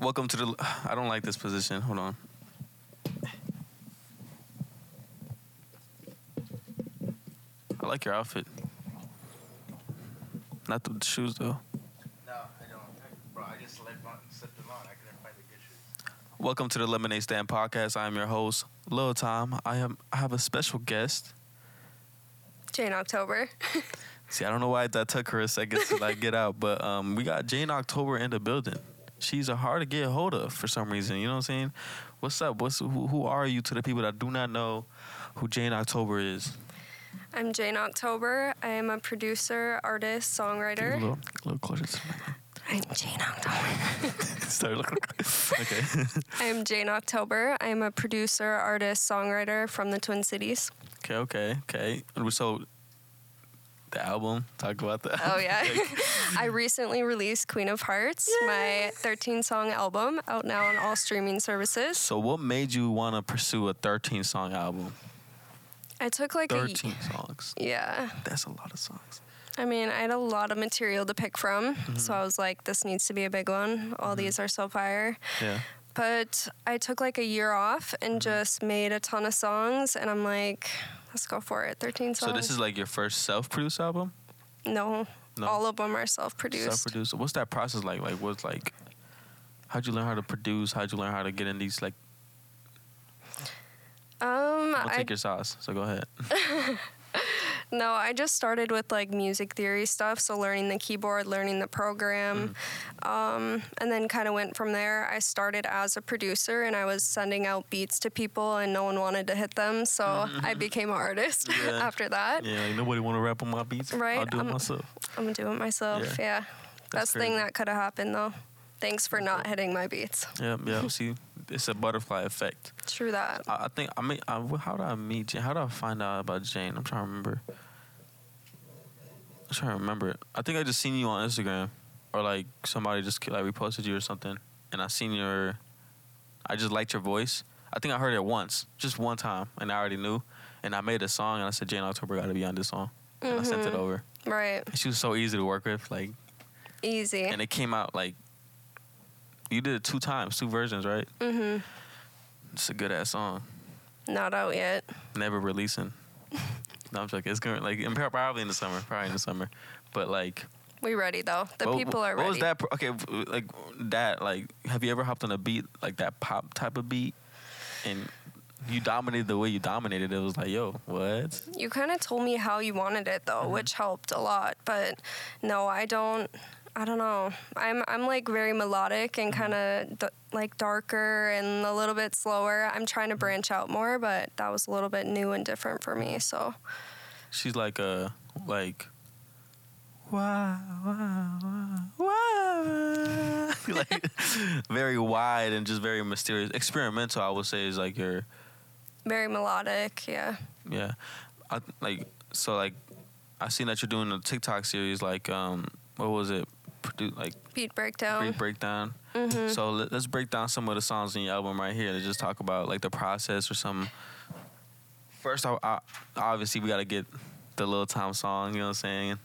Welcome to the. I don't like this position. Hold on. I like your outfit. Not the shoes though. No, I don't. Bro, I just slipped, on, slipped them on. I couldn't find the good shoes. Welcome to the Lemonade Stand podcast. I am your host, LilTime. I am. I have a special guest. Jane October. See, I don't know why that took her a second to like get out, but um, we got Jane October in the building. She's a hard to get a hold of for some reason. You know what I'm saying? What's up? What's who, who are you to the people that do not know who Jane October is? I'm Jane October. I am a producer, artist, Get a songwriter. little, a little closer to the I'm Jane October. Start looking. okay. I'm Jane October. I am a producer, artist, songwriter from the Twin Cities. okay. Okay. Okay. So the album. Talk about that. Oh yeah. I recently released Queen of Hearts, my 13 song album, out now on all streaming services. So what made you want to pursue a 13 song album? I took like 13 songs. yeah. That's a lot of songs. I mean, I had a lot of material to pick from, Mm-hmm. so I was like, this needs to be a big one. All these are so fire. Yeah. But I took like a year off and Mm-hmm. just made a ton of songs, and I'm like, let's go for it. 13 songs. So this is like your first self-produced album? no, No. all of them are self-produced. Self-produced. What's that process like? Like, what's like? How'd you learn how to produce? How'd you learn how to get in these like? um, I'll I take your sauce. So go ahead. no, I just started with like music theory stuff, so learning the keyboard, learning the program, Mm. um, and then kind of went from there. I started as a producer, and I was sending out beats to people, and no one wanted to hit them, so I became an artist Mm-hmm. Yeah. after that. Yeah, like nobody want to rap on my beats. I'll Right, do it I'm- myself. I'm gonna do it myself. Yeah. Yeah, That's best thing that could have happened though. Thanks for not hitting my beats. Yeah, yeah. See, it's a butterfly effect. True that. I, I think I mean, I, how did I meet Jane? How did I find out about Jane? I'm trying to remember. I'm trying to remember it. I think I just seen you on Instagram, or like somebody just like reposted you or something, and I seen your. I just liked your voice. I think I heard it once, just one time, and I already knew. And I made a song, and I said Jane October got to be on this song, and I sent it Mhm. over. Right. And she was so easy to work with, like, Easy. and it came out like. You did it two times, two versions, right? Mhm. It's a good ass song. Not out yet. never releasing. No, I'm joking. It's going like in- probably in the summer, probably in the summer. But like, We ready though. The what- people are What ready. What was that? Okay, like that. Like, have you ever hopped on a beat like that pop type of beat, and you dominated the way you dominated? It was like, yo, what? You kind of told me how you wanted it though, Mm-hmm. which helped a lot. But no, I don't. I don't know. I'm I'm like very melodic and Mm-hmm. kind of d- like darker and a little bit slower. I'm trying to Mm-hmm. branch out more, but that was a little bit new and different for me. So She's like a like. Wow, wow, wow, wow. like very wide and just very mysterious. Experimental, I would say, is like your very melodic. Yeah. Yeah, I like so like I seen that you're doing a TikTok series like um what was it Produ- like Beat breakdown. Beat breakdown. hmm So let, let's break down some of the songs in your album right here and just talk about like the process or some. First, I, I, obviously we got to get the LilTime song. You know what I'm saying?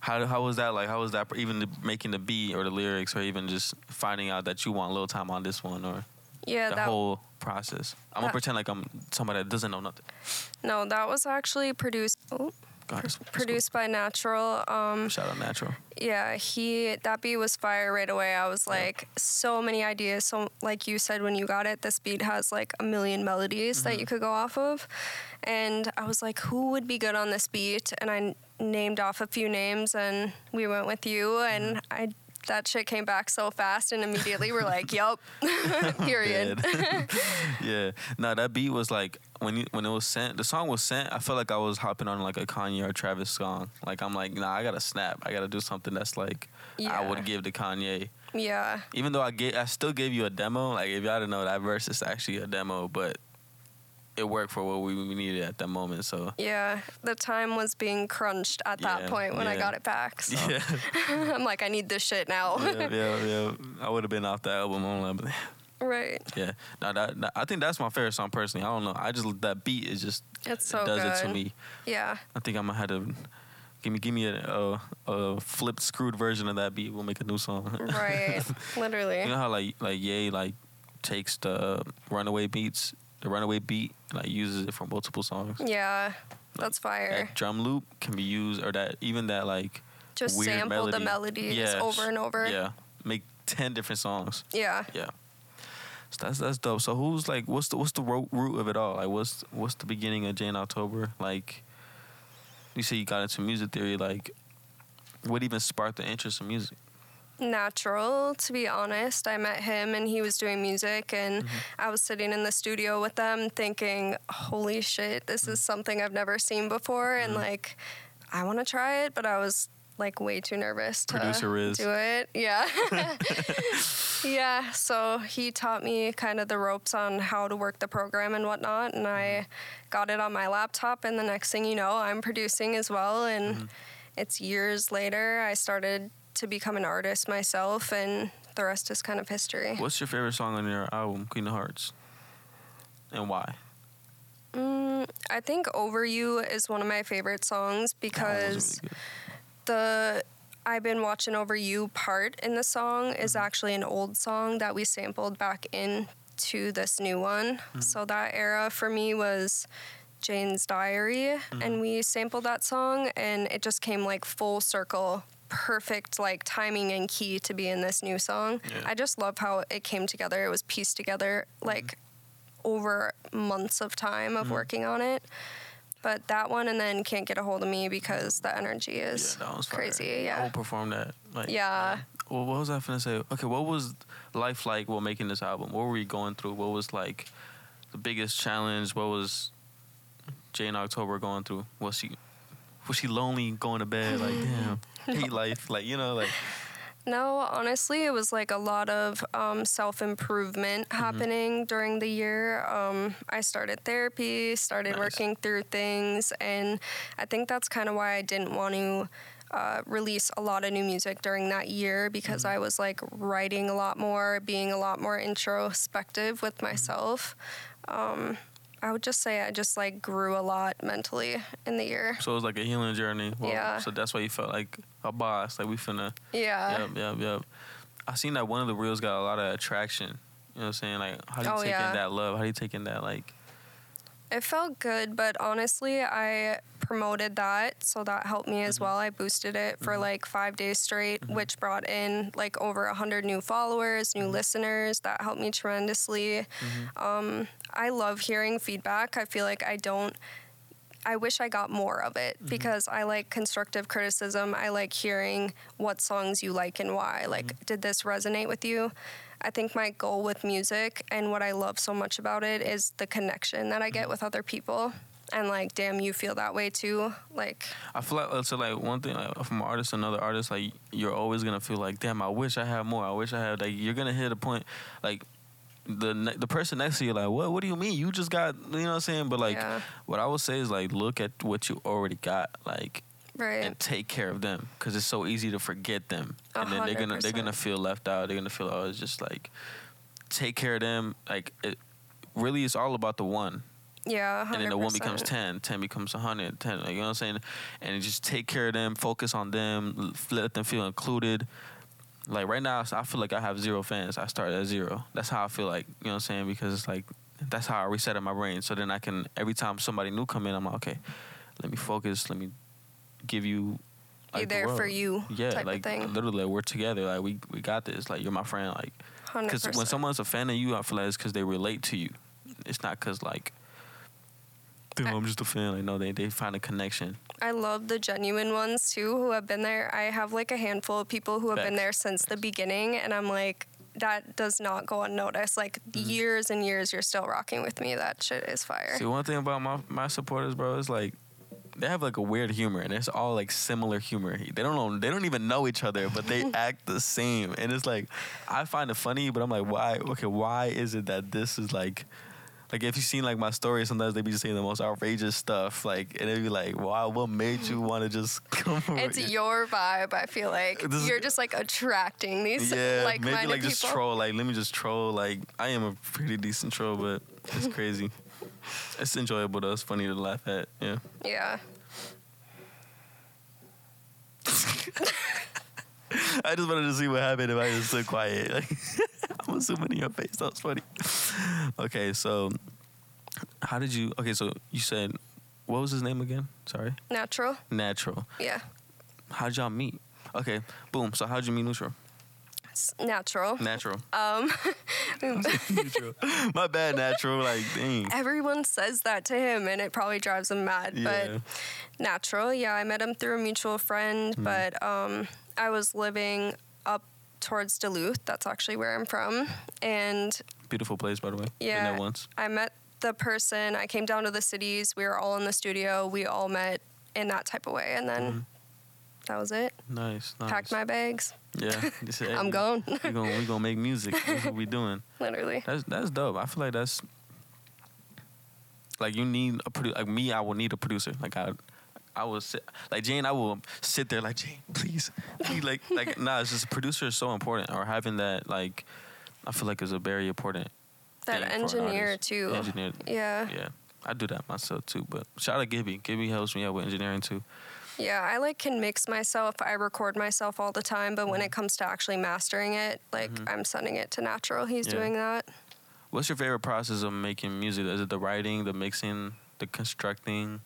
How how was that like? How was that even the, making the beat or the lyrics or even just finding out that you want LilTime on this one or Yeah. the that whole process? I'm gonna pretend like I'm somebody that doesn't know nothing. no, that was actually produced. Oh, Go ahead. let's produced by Natural. Um, Shout out Natural. Yeah, he that beat was fire right away. I was like, so many ideas. So like you said when you got it, this beat has like a million melodies that you could go off of, and I was like, who would be good on this beat? And I n- named off a few names, and we went with you, and I. That shit came back so fast, and immediately we're like, "Yup." Period. Yeah. No, that beat was like when you when it was sent. The song was sent. I felt like I was hopping on like a Kanye or Travis song. Like I'm like, nah, I gotta snap. I gotta do something that's like I would give to Kanye. yeah, Even though I get, I still gave you a demo. Like if y'all didn't know, that verse is actually a demo, but it worked for what we, we needed at that moment. So yeah. The time was being crunched at that Yeah, point when I got it back. So yeah, I'm like, I need this shit now. yeah, yeah, yeah. I would have been off the album. I'm like, right. yeah. No, that, that- I think that's my favorite song personally. I don't know. I just that beat is just It's so it does good. it to me. Yeah. I think I'm gonna have to Give me, give me a, a, a flipped, screwed version of that beat. We'll make a new song. Right. Literally. You know how like like Ye like takes the Runaway beats, the Runaway beat, and like uses it for multiple songs. Yeah. That's fire. That drum loop can be used, or that even that like Just weird sample the melody. melodies Yeah, over and over. yeah, make ten different songs. Yeah. Yeah. So that's that's dope. So who's like what's the what's the ro- root of it all? Like what's what's the beginning of Jane October? Like you say you got into music theory, like what even sparked the interest in music? natural to be honest i met him and he was doing music and mm-hmm. i was sitting in the studio with them thinking holy shit this is mm-hmm. something i've never seen before and mm-hmm. like i want to try it but i was like way too nervous to Producer Riz. do it yeah yeah so he taught me kind of the ropes on how to work the program and whatnot and i got it on my laptop and the next thing you know i'm producing as well and it's years later i started to become an artist myself and the rest is kind of history What's your favorite song on your album, Queen of Hearts? And why? mm, i think over you is one of my favorite songs because. The I've been watching over you part in the song is Mm-hmm. actually an old song that we sampled back into this new one. Mm-hmm. So that era for me was Jane's Diary Mm-hmm. and we sampled that song and it just came like full circle perfect like timing and key to be in this new song. Yeah. I just love how it came together. It was pieced together like over months of time of Mm-hmm. working on it. But that one and then can't get a hold of me because the energy Yeah, is fire. crazy. I Yeah. will perform that. Like, Yeah. Well, what was I gonna say? Okay, what was life like while making this album? What were you going through? What was like the biggest challenge? What was Jane October going through? Was she was she lonely going to bed? Like, damn, hate life. Like, you know, like No, honestly, it was like a lot of um, self improvement Mm-hmm. happening during the year. Um, I started therapy, started Nice. working through things, and I think that's kind of why I didn't want to. Uh, release a lot of new music during that year because Mm-hmm. I was like writing a lot more, being a lot more introspective with Mm-hmm. myself. Um, I would just say I just like grew a lot mentally in the year. so it was like a healing journey. Well, Yeah. So that's why you felt like a boss. Like we finna. Yeah. Yep, yep, yep. I seen that one of the reels got a lot of attraction. You know what I'm saying? Like, how do you Oh, take yeah. in that love? How do you take in that like? It felt good, but honestly, I promoted that, so that helped me Mm-hmm. as well. I boosted it for like five days straight, which brought in like over a hundred new followers, Mm-hmm. new listeners. That helped me tremendously. Um, I love hearing feedback. I feel like I don't. I wish I got more of it Mm-hmm. because I like constructive criticism. I like hearing what songs you like and why. Like, Mm-hmm. did this resonate with you? I think my goal with music and what I love so much about it is the connection that I Mm-hmm. get with other people. And like, damn, you feel that way too. Like, I feel like so like one thing like, from artist to another artist, like you're always gonna feel like, damn, I wish I had more. I wish I had like you're gonna hit a point like the ne- the person next to you like, what what do you mean? You just got you know what I'm saying? But like Yeah. what I would say is like look at what you already got, like right. and take care of them because it's so easy to forget them, and then they're gonna they're gonna feel left out. They're gonna feel oh, it's just like take care of them. Like it really, it's all about the one yeah. 100%. and then the one becomes 10 10 becomes 100 10 like, you know what i'm saying and just take care of them focus on them let them feel included like right now i feel like i have zero fans i started at zero that's how i feel like you know what i'm saying because it's like that's how i reset in my brain so then i can every time somebody new come in i'm like okay let me focus let me give you Be like, the there for you yeah type like of thing. literally like, we're together like we we got this like you're my friend like because when someone's a fan of you, I feel like it's because they relate to you. It's not because like, dude, I'm just a fan. I know they they find a connection. I love the genuine ones too who have been there. I have like a handful of people who have been there since the beginning, and I'm like, that does not go unnoticed. Like Mm-hmm. years and years, you're still rocking with me. That shit is fire. See, one thing about my my supporters, bro, is like. They have like a weird humor, and it's all like similar humor. They don't know, they don't even know each other, but they act the same. And it's like, I find it funny, but I'm like, why? Okay, why is it that this is like, like if you seen like my stories, sometimes they be just saying the most outrageous stuff, like, and it'd be like, wow, what made you want to just come? It's your vibe. I feel like This you're just like attracting these Yeah, like-minded maybe like people. just troll. Like, let me just troll. Like, I am a pretty decent troll, but it's crazy. it's enjoyable though. It's funny to laugh at. Yeah. Yeah. I just wanted to see what happened if I just so quiet. Like, I'm assuming in your face. That was funny. Okay, so how did you? Okay, so you said what was his name again? Sorry, Natural. Natural. Yeah. How'd y'all meet? Okay, boom. So how'd you meet Neutral? It's natural. Natural. Um, Neutral. My bad, Natural. Like, dang. everyone says that to him, and it probably drives him mad. Yeah. But natural, yeah. I met him through a mutual friend, Hmm. but um, I was living up towards Duluth. That's actually where I'm from, and Beautiful place, by the way. Yeah. Been there once. I met the person. I came down to the cities. We were all in the studio. We all met in that type of way, and then Mhm. that was it. Nice. nice. Packed my bags. Yeah. Said, hey, I'm gone. We gonna we gonna make music. That's what we doing. Literally. That's that's dope. I feel like that's like you need a produ- like me. I will need a producer. Like I, I will sit like Jane. I will sit there like Jane, please, please. Like like nah. It's just producer is so important. Or having that like, I feel like is a very important. That thing for an engineer too. Engineer. Yeah. Yeah. I do that myself too. But shout out Gibby. Gibby helps me out with engineering too. Yeah, I like can mix myself. I record myself all the time, but when Mm-hmm. it comes to actually mastering it, like I'm sending it to Natural. He's Yeah. doing that. What's your favorite process of making music? Is it the writing, the mixing, the constructing?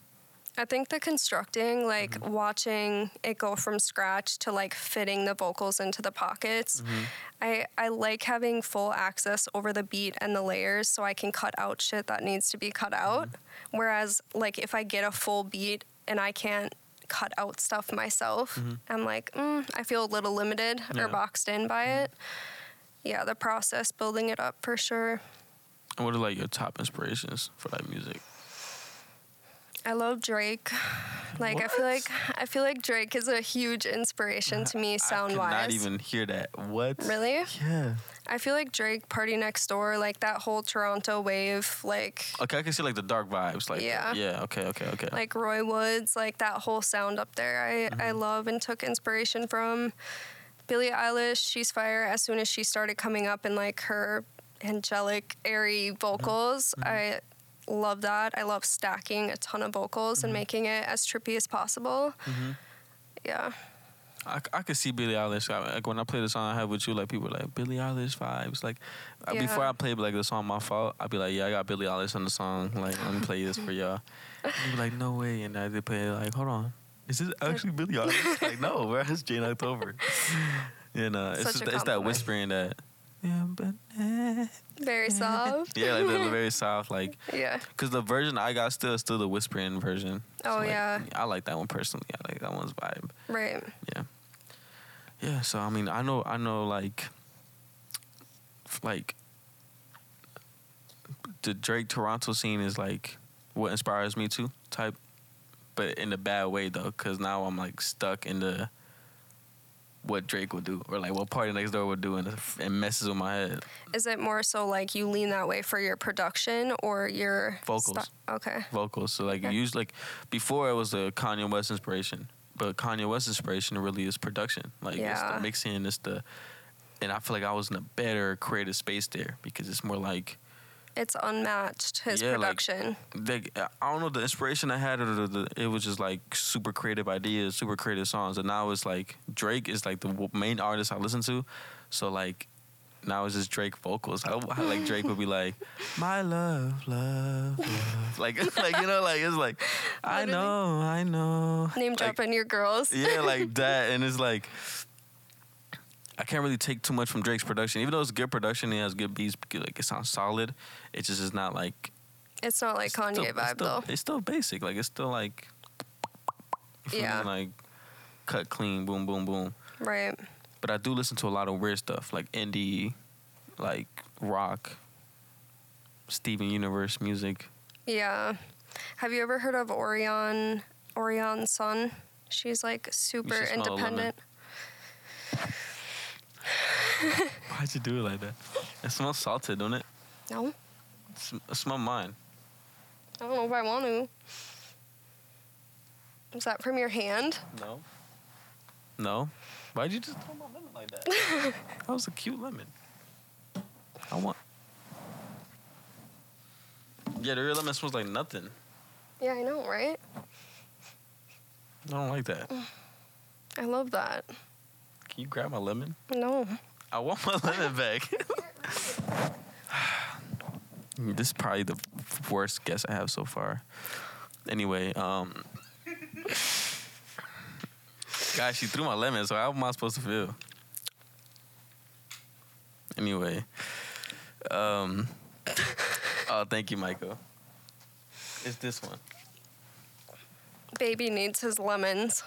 I think the constructing, like Mm-hmm. watching it go from scratch to like fitting the vocals into the pockets. Mm-hmm. I, I like having full access over the beat and the layers so I can cut out shit that needs to be cut out. Mm-hmm. Whereas, like, if I get a full beat and I can't cut out stuff myself, I'm like, mm, I feel a little limited Mm-hmm. Yeah. or boxed in by it. Yeah, the process, building it up for sure. And what are like your top inspirations for like music? I love Drake. Like I feel like I feel like Drake is a huge inspiration to me sound wise, I not even hear that. What? Really? Yeah. I feel like Drake, PartyNextDoor, like that whole Toronto wave, like Okay, I can see like the dark vibes. Like Yeah. Yeah. Okay. Okay. Okay. like Roy Woods, like that whole sound up there. I I Mm-hmm. love and took inspiration from Billie Eilish. She's fire. As soon as she started coming up in like her angelic, airy vocals, Mm-hmm. I love that. I love stacking a ton of vocals Mm-hmm. and making it as trippy as possible. Yeah. I, I could see Billie Eilish. Like when I play the song I have with you, like people are like Billie Eilish vibes. Like uh, before I play like the song My Fault, I'd be like, yeah, I got Billie Eilish on the song. Like let me play this for y'all. And be like, no way. And I did play it like, hold on, is this actually Billie Eilish? like no, where is Jane October? You know, it's just, it's that whispering that. Yeah, but eh. Very soft. yeah, like the, the very soft, like Yeah. Cause the version I got still is still the whispering version. Oh, like, yeah. I like that one personally. I like that one's vibe. Right. Yeah. Yeah. So I mean, I know, I know, like, like the Drake Toronto scene is like what inspires me to Type, but in a bad way though, cause now I'm like stuck in the what Drake would do or like what PartyNextDoor would do, and it messes with my head. Is it more so like you lean that way for your production or your Vocals. sti- okay. vocals. So like Okay. usually like before it was the Kanye West inspiration, but Kanye West inspiration really is production. Like it's the mixing, it's the and I feel like I was in a better creative space there because it's more like It's unmatched his Yeah, production. like I don't know the inspiration I had or the, the it was just like super creative ideas, super creative songs, and now it's like Drake is like the main artist I listen to, so like. Now it's just Drake vocals. I, I like Drake would be like, "My love, love, love," like, like you know, like it's like, I know, I know. Name like, dropping your girls. yeah, like that, and it's like I can't really take too much from Drake's production, even though it's good production. He has good beats, like it sounds solid. It just is not like It's not like it's Kanye still- it's vibe still, though. It's still basic, like it's still like feel me? Yeah. like cut clean, boom, boom, boom. Right. But I do listen to a lot of weird stuff, like indie, like rock, Steven Universe music. Yeah. Have you ever heard of Orion Orion Sun? She's like super should smell a independent. Why'd you do it like that? It smells salted, don't it? No. Sm- smell mine. I don't know if I want to. Is that from your hand? No. No. Why'd you just throw my lemon like that? that was a cute lemon. I want. Yeah, the real lemon smells like nothing. Yeah, I know, right? I don't like that. I love that. Can you grab my lemon? No. I want my lemon back. this is probably the worst guess I have so far. Anyway, um, guys, she threw my lemon, so how am I supposed to feel? Anyway, um, oh, thank you, Michael. It's this one Baby needs his lemons.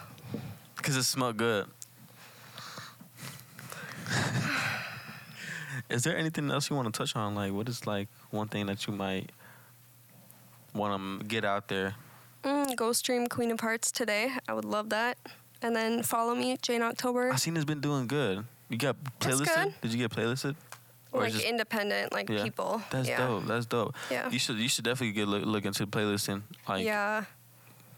because it smelled good. Is there anything else you want to touch on? Like, what is like one thing that you might want to get out there? Mm, go stream Queen of Hearts today. I would love that. And then follow me, Jane October. I seen it's been doing good. You got playlisted? Did you get playlisted? Or like just- independent, like Yeah. people. That's yeah. dope. That's dope. Yeah. You should you should definitely get look, look into playlisting. Like yeah.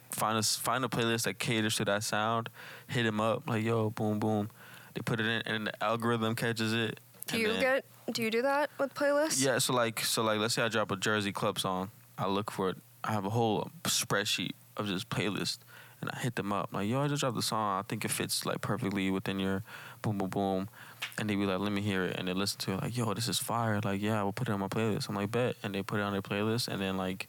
find a find a playlist that caters to that sound. Hit them up like yo, boom boom. They put it in and the algorithm catches it. Do you then- get? Do you do that with playlists? Yeah, so like so like let's say I drop a Jersey Club song, I look for it. I have a whole spreadsheet of just playlists, and I hit them up like, yo, I just dropped the song. I think it fits like perfectly within your boom boom boom, and they be like, let me hear it, and they listen to it like, yo, this is fire. Like, yeah, I will put it on my playlist. I'm like, bet, and they put it on their playlist, and then like,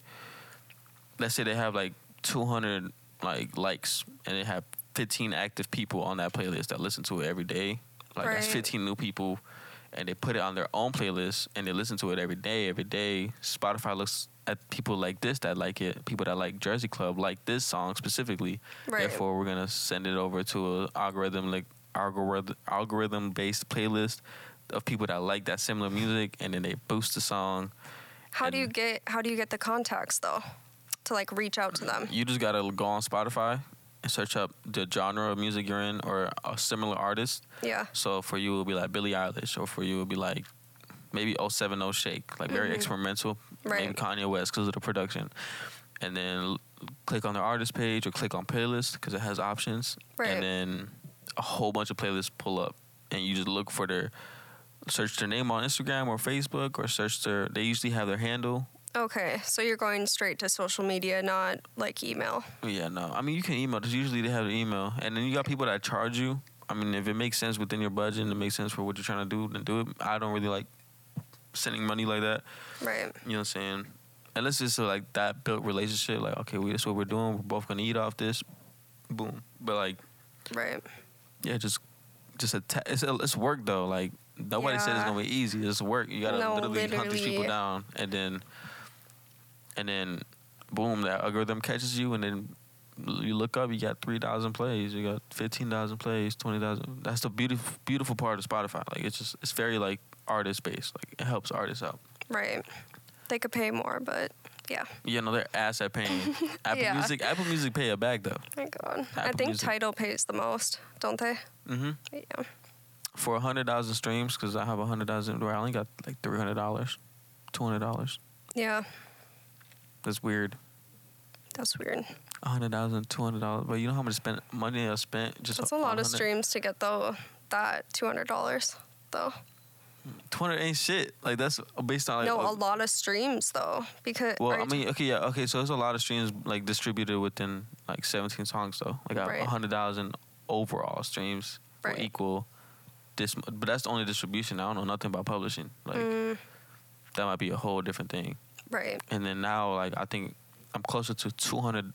let's say they have like 200 like likes, and they have 15 active people on that playlist that listen to it every day. Like that's 15 new people and they put it on their own playlist and they listen to it every day, every day. Spotify looks at people like this that like it, people that like Jersey Club like this song specifically. Right. Therefore, we're gonna send it over to a algorithm like algorithm algorithm based playlist of people that like that similar music, and then they boost the song. How do you get? How do you get the contacts though? To like reach out to them. You just gotta go on Spotify search up the genre of music you're in or a similar artist. Yeah. So for you, it'll be like Billie Eilish, or for you, it'll be like maybe 070 Shake, like very Mhm. experimental. Maybe Kanye West because of the production. And then click on the artist page or click on playlist because it has options. Right. And then a whole bunch of playlists pull up, and you just look for their search their name on Instagram or Facebook, or search their. They usually have their handle. Okay, so you're going straight to social media, not like email. Oh, yeah, no. I mean, you can email. Because usually they have the email, and then you got people that charge you. I mean, if it makes sense within your budget and it makes sense for what you're trying to do, then do it. I don't really like sending money like that. Right. You know what I'm saying? Unless it's a, like that built relationship, like okay, we this what we're doing. We're both gonna eat off this. Boom. But like, Right. yeah, just just a ta- it's a, it's work though. Like nobody said it's gonna be easy. It's work. You gotta No, literally, hunt these people down, and then and then boom, that algorithm catches you, and then you look up, you got three thousand plays, you got fifteen thousand plays, twenty thousand. That's the beautiful beautiful part of Spotify. Like it's just it's very like artist based. Like it helps artists out. Right. They could pay more, but yeah. Yeah, no, they're ass at paying. Apple Yeah. Music, Apple Music pay it back though. My God. I Apple think Music. Tidal pays the most, don't they? Mm-hmm. Yeah. For a hundred thousand streams, because I have a hundred thousand, where I only got like three hundred dollars, two hundred dollars. Yeah. That's weird. That's weird. A hundred thousand, two hundred dollars. But you know how much spent money I spent just. That's a lot of streams to get though that two hundred dollars though. Two hundred ain't shit. Like that's based on like. no, a lot of streams though because Well, I mean, okay, yeah, okay. So there's a lot of streams like distributed within like 17 songs though. Like I Right. hundred thousand overall streams Right. equal this, but that's the only distribution. I don't know nothing about publishing. Like Mm, that might be a whole different thing. Right. And then now, like I think I'm closer to 200,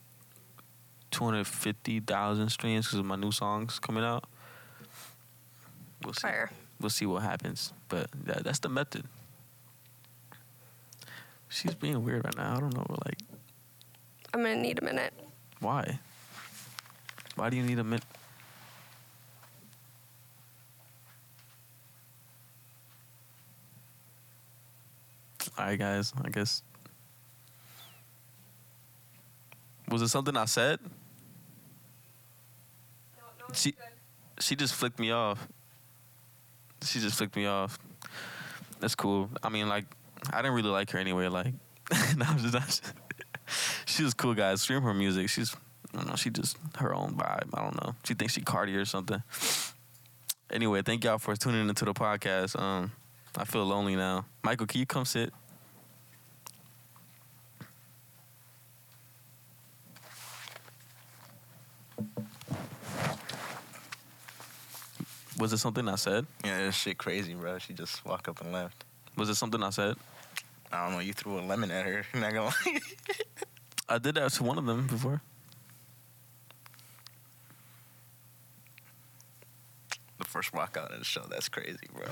250,000 streams because of my new songs coming out. We'll see. Fire. We'll see what happens. But that, that's the method. She's being weird right now. I don't know. Like, I'm gonna need a minute. why? Why do you need a minute? All right, guys. I guess. Was it something I said? She, she just flicked me off. She just flicked me off. That's cool. I mean, like, I didn't really like her anyway. Like, no, I'm just. She was cool, guys. Stream her music. She's, I don't know. She just her own vibe. I don't know. She thinks she Cardi or something. Anyway, thank y'all for tuning into the podcast. Um, I feel lonely now. Michael, can you come sit? Was it something I said? Yeah, this shit crazy, bro. She just walked up and left. Was it something I said? I don't know. You threw a lemon at her. Not gonna lie. I did that to one of them before. the first walkout in the show. That's crazy, bro.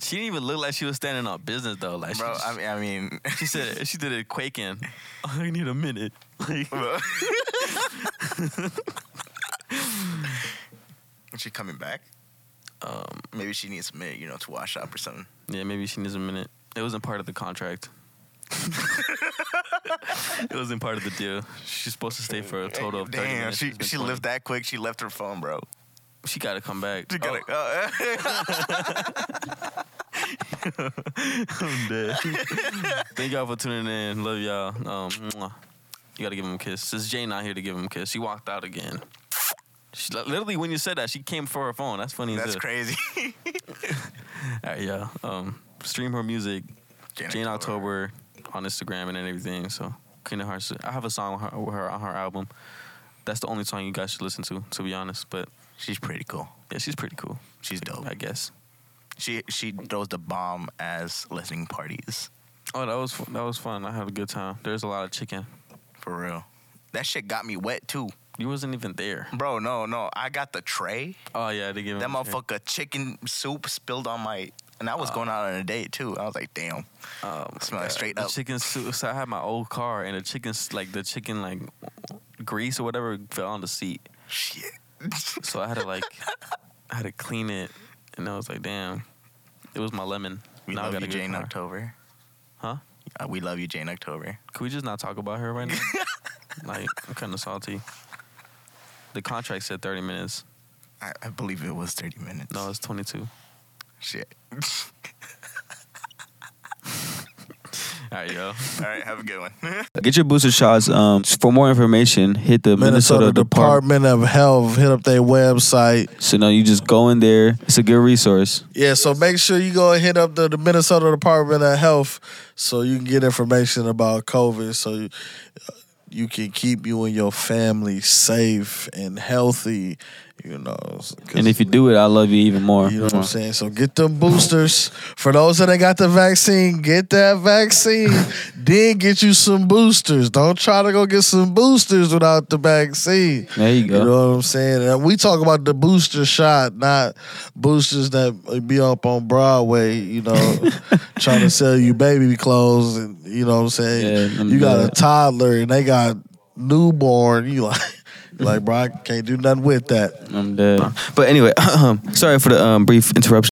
She didn't even look like she was standing on business though. Like Bro, she, I mean, I mean, she said she did it quaking. I need a minute. Like, she coming back? um, Maybe she needs a minute, you know, to wash up or something. yeah, maybe she needs a minute. It wasn't part of the contract. it wasn't part of the deal. She's supposed to stay for a total of 30 Damn, minutes. she she 20. left that quick. She left her phone, bro. She got to come back. She gotta, oh. I'm dead. Thank y'all for tuning in. Love y'all. Um, you gotta give him a kiss. Since Jay not here to give him a kiss, she walked out again. She, literally, when you said that, she came for her phone. That's funny. That's crazy. All right, yeah. Um, stream her music, Jane, October, on Instagram and everything. So, of Hearts. I have a song with her, with her on her album. That's the only song you guys should listen to, to be honest. But She's pretty cool. yeah, she's pretty cool. She's dope. I guess. She she throws the bomb as listening parties. Oh, that was that was fun. I had a good time. There's a lot of chicken. For real. That shit got me wet too. You wasn't even there. Bro, no, no. I got the tray. Oh yeah, they gave That motherfucker chicken soup spilled on my and I was going out on a date too. I was like, damn. Oh, Smell like straight the up. chicken soup. So I had my old car, and the chicken, like the chicken, like grease or whatever, fell on the seat. Shit. So I had to like, I had to clean it, and I was like, damn, it was my lemon. We Now I love got you, a Jane car. October. Huh? Uh, we love you, Jane October. Can we just not talk about her right now? like, I'm kind of salty. The contract said 30 minutes. I, I believe it was 30 minutes. No, it's 22. Shit. All right, yo. All right, have a good one. Get your booster shots. Um, for more information, hit the Minnesota Department of Health. Hit up their website. So now you just go in there. It's a good resource. Yeah, so make sure you go and hit up the, the Minnesota Department of Health so you can get information about COVID so you, you can keep you and your family safe and healthy, you know, And if you do it, I love you even more. you know what I'm saying? So get them boosters. For those that ain't got the vaccine, get that vaccine. then get you some boosters. Don't try to go get some boosters without the vaccine. There you go. You know what I'm saying? And we talk about the booster shot, not boosters that be up on Broadway, you know, trying to sell you baby clothes and you know what I'm saying? Yeah, you got a toddler and they got newborn, you like like bro, I can't do nothing with that. I'm dead. But anyway, sorry for the um, brief interruption.